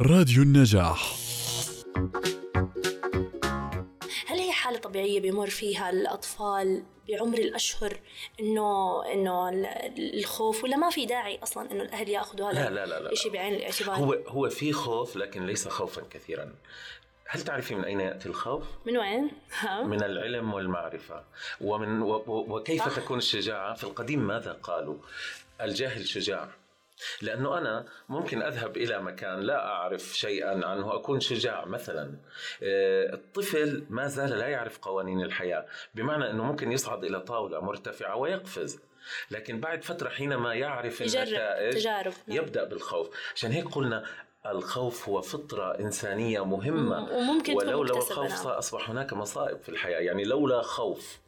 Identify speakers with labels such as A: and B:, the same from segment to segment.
A: راديو النجاح
B: هل هي حالة طبيعية بيمر فيها الأطفال بعمر الأشهر إنه إنه ال- الخوف ولا ما في داعي أصلا إنه الأهل يأخذوا هذا
C: لا لا لا لا
B: الشيء بعين الاعتبار
C: هو هو في خوف لكن ليس خوفا كثيرا هل تعرفي من أين يأتي الخوف؟
B: من وين؟ ها؟
C: من العلم والمعرفة ومن و و وكيف.
B: صح.
C: تكون الشجاعة في القديم ماذا قالوا الجاهل شجاع لأنه أنا ممكن أذهب إلى مكان لا أعرف شيئا عنه أكون شجاع مثلا آه، الطفل ما زال لا يعرف قوانين الحياة بمعنى أنه ممكن يصعد إلى طاولة مرتفعة ويقفز لكن بعد فترة حينما يعرف النتائج
B: تجارب نعم.
C: يبدأ بالخوف عشان هيك قلنا الخوف هو فطرة إنسانية مهمة
B: وممكن
C: ولولا الخوف
B: نعم.
C: أصبح هناك مصائب في الحياة يعني لولا خوف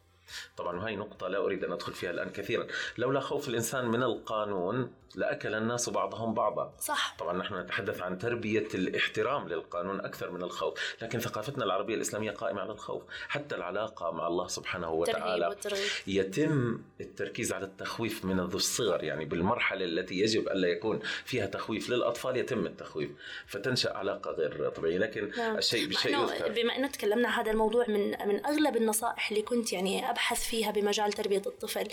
C: طبعا وهي نقطة لا أريد أن أدخل فيها الآن كثيرا. لولا خوف الإنسان من القانون لأكل الناس بعضهم بعضا.
B: صح.
C: طبعا نحن نتحدث عن تربية الاحترام للقانون أكثر من الخوف. لكن ثقافتنا العربية الإسلامية قائمة على الخوف. حتى العلاقة مع الله سبحانه وتعالى يتم التركيز على التخويف من ذو الصغر يعني بالمرحلة التي يجب ألا يكون فيها تخويف للأطفال يتم التخويف. فتنشأ علاقة غير طبيعية. لكن
B: نعم.
C: الشيء بالشيء
B: بما إنه تكلمنا هذا الموضوع من من أغلب النصائح اللي كنت يعني أبحث فيها بمجال تربية الطفل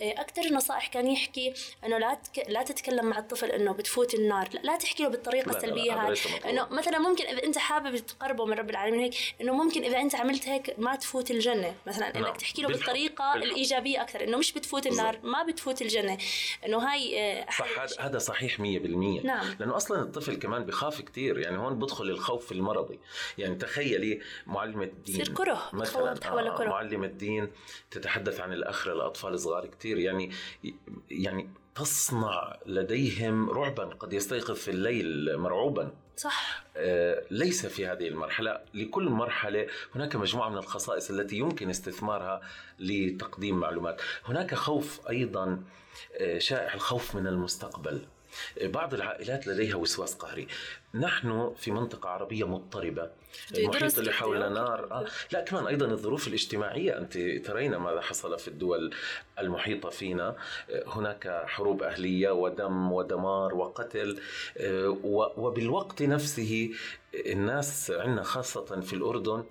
B: أكثر النصائح كان يحكي إنه لا تك... لا تتكلم مع الطفل إنه بتفوت النار لا, لا تحكي له بالطريقة
C: السلبية
B: هاي. إنه مثلا ممكن إذا أنت حابب تقربه من رب العالمين هيك إنه ممكن إذا أنت عملت هيك ما تفوت الجنة مثلا
C: نعم.
B: انك تحكي له
C: بالحق.
B: بالطريقة
C: بالحق.
B: الإيجابية أكثر إنه مش بتفوت النار ما بتفوت الجنة إنه هاي آه،
C: صح هذا صحيح 100%
B: نعم.
C: لأنه أصلا الطفل كمان بخاف كثير يعني هون بدخل الخوف المرضي يعني تخيلي معلمه الدين
B: يصير كره،
C: مثلا آه
B: لكره.
C: معلمه الدين تتحدث عن الاخره لاطفال صغار كثير يعني يعني تصنع لديهم رعبا قد يستيقظ في الليل مرعوبا.
B: صح.
C: آه، ليس في هذه المرحلة. لكل مرحلة هناك مجموعة من الخصائص التي يمكن استثمارها لتقديم معلومات. هناك خوف أيضا آه، شائع الخوف من المستقبل. بعض العائلات لديها وسواس قهري. نحن في منطقة عربية مضطربة. المحيط اللي حولنا. نار. آه. لا كمان أيضا الظروف الاجتماعية. أنت ترين ماذا حصل في الدول المحيطة فينا. آه، هناك حروب أهلية ودم ودمار وقتل. آه، وبالوقت نفسه الناس عندنا خاصة في الأردن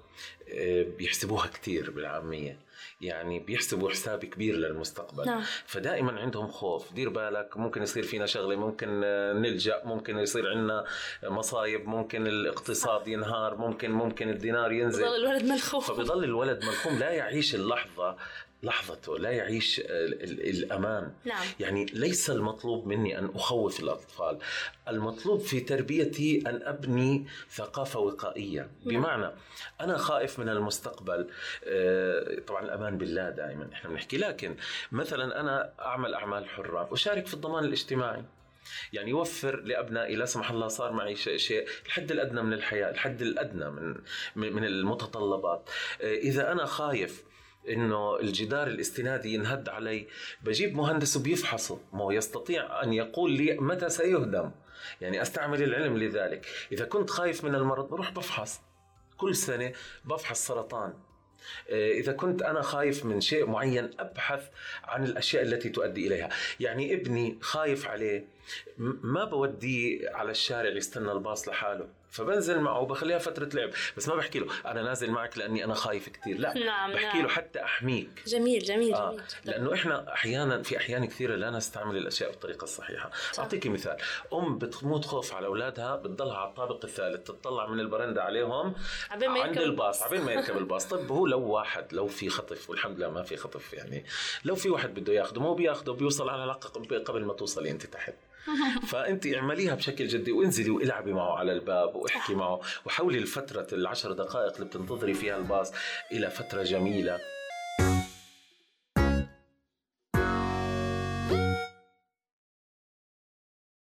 C: بيحسبوها كتير بالعامية. يعني بيحسبوا حساب كبير للمستقبل.
B: نعم.
C: فدائما عندهم خوف. دير بالك ممكن يصير فينا شغلة ممكن نلجأ ممكن يصير عندنا مصايب ممكن الاقتصاد ينهار ممكن ممكن الدينار ينزل.
B: ضل الولد ملخوف.
C: فبيضل الولد ملخوم لا يعيش اللحظة لحظته لا يعيش ال- ال- الأمان.
B: نعم.
C: يعني ليس المطلوب مني أن أخوف الأطفال. المطلوب في تربيتي أن أبني ثقافة وقائية. بمعنى أنا خائف من المستقبل. آه، طبعا الأمان بالله دائما إحنا بنحكي. لكن مثلا أنا أعمل أعمال حرة أشارك في الضمان الاجتماعي. يعني يوفر لأبنائي لا سمح الله صار معي شيء, شيء الحد الأدنى من الحياة، الحد الأدنى من من من المتطلبات، آه، إذا أنا خايف إنه الجدار الاستنادي ينهد علي. بجيب مهندس وبيفحصه ما هو يستطيع أن يقول لي متى سيهدم. يعني أستعمل العلم لذلك. إذا كنت خايف من المرض بروح بفحص. كل سنة بفحص سرطان. آه، إذا كنت أنا خايف من شيء معين أبحث عن الأشياء التي تؤدي إليها. يعني ابني خايف عليه. ما بوديه على الشارع يستنى الباص لحاله. فبنزل معه وبخليها فترة لعب. بس ما بحكي له أنا نازل معك لأني أنا خايف كثير لا
B: نعم،
C: بحكي
B: نعم.
C: له حتى أحميك.
B: جميل جميل
C: آه
B: جميل جداً.
C: لأنه إحنا أحيانا في أحيان كثيرة لا نستعمل الأشياء بالطريقة الصحيحة.
B: صح.
C: اعطيكي مثال. أم بتموت خوف على أولادها بتضلها على الطابق الثالث تطلع من البرندة عليهم
B: عبين ما
C: عند الباص عبين ما يركب الباص. طيب هو لو واحد لو في خطف والحمد لله ما في خطف يعني لو في واحد بده ياخذه مو بياخذه بيوصل على قبل ما توصلي أنت تحت. فانت اعمليها بشكل جدي وانزلي والعبي معه على الباب واحكي معه وحولي الفترة العشر دقائق اللي بتنتظري فيها الباص إلى فترة جميلة.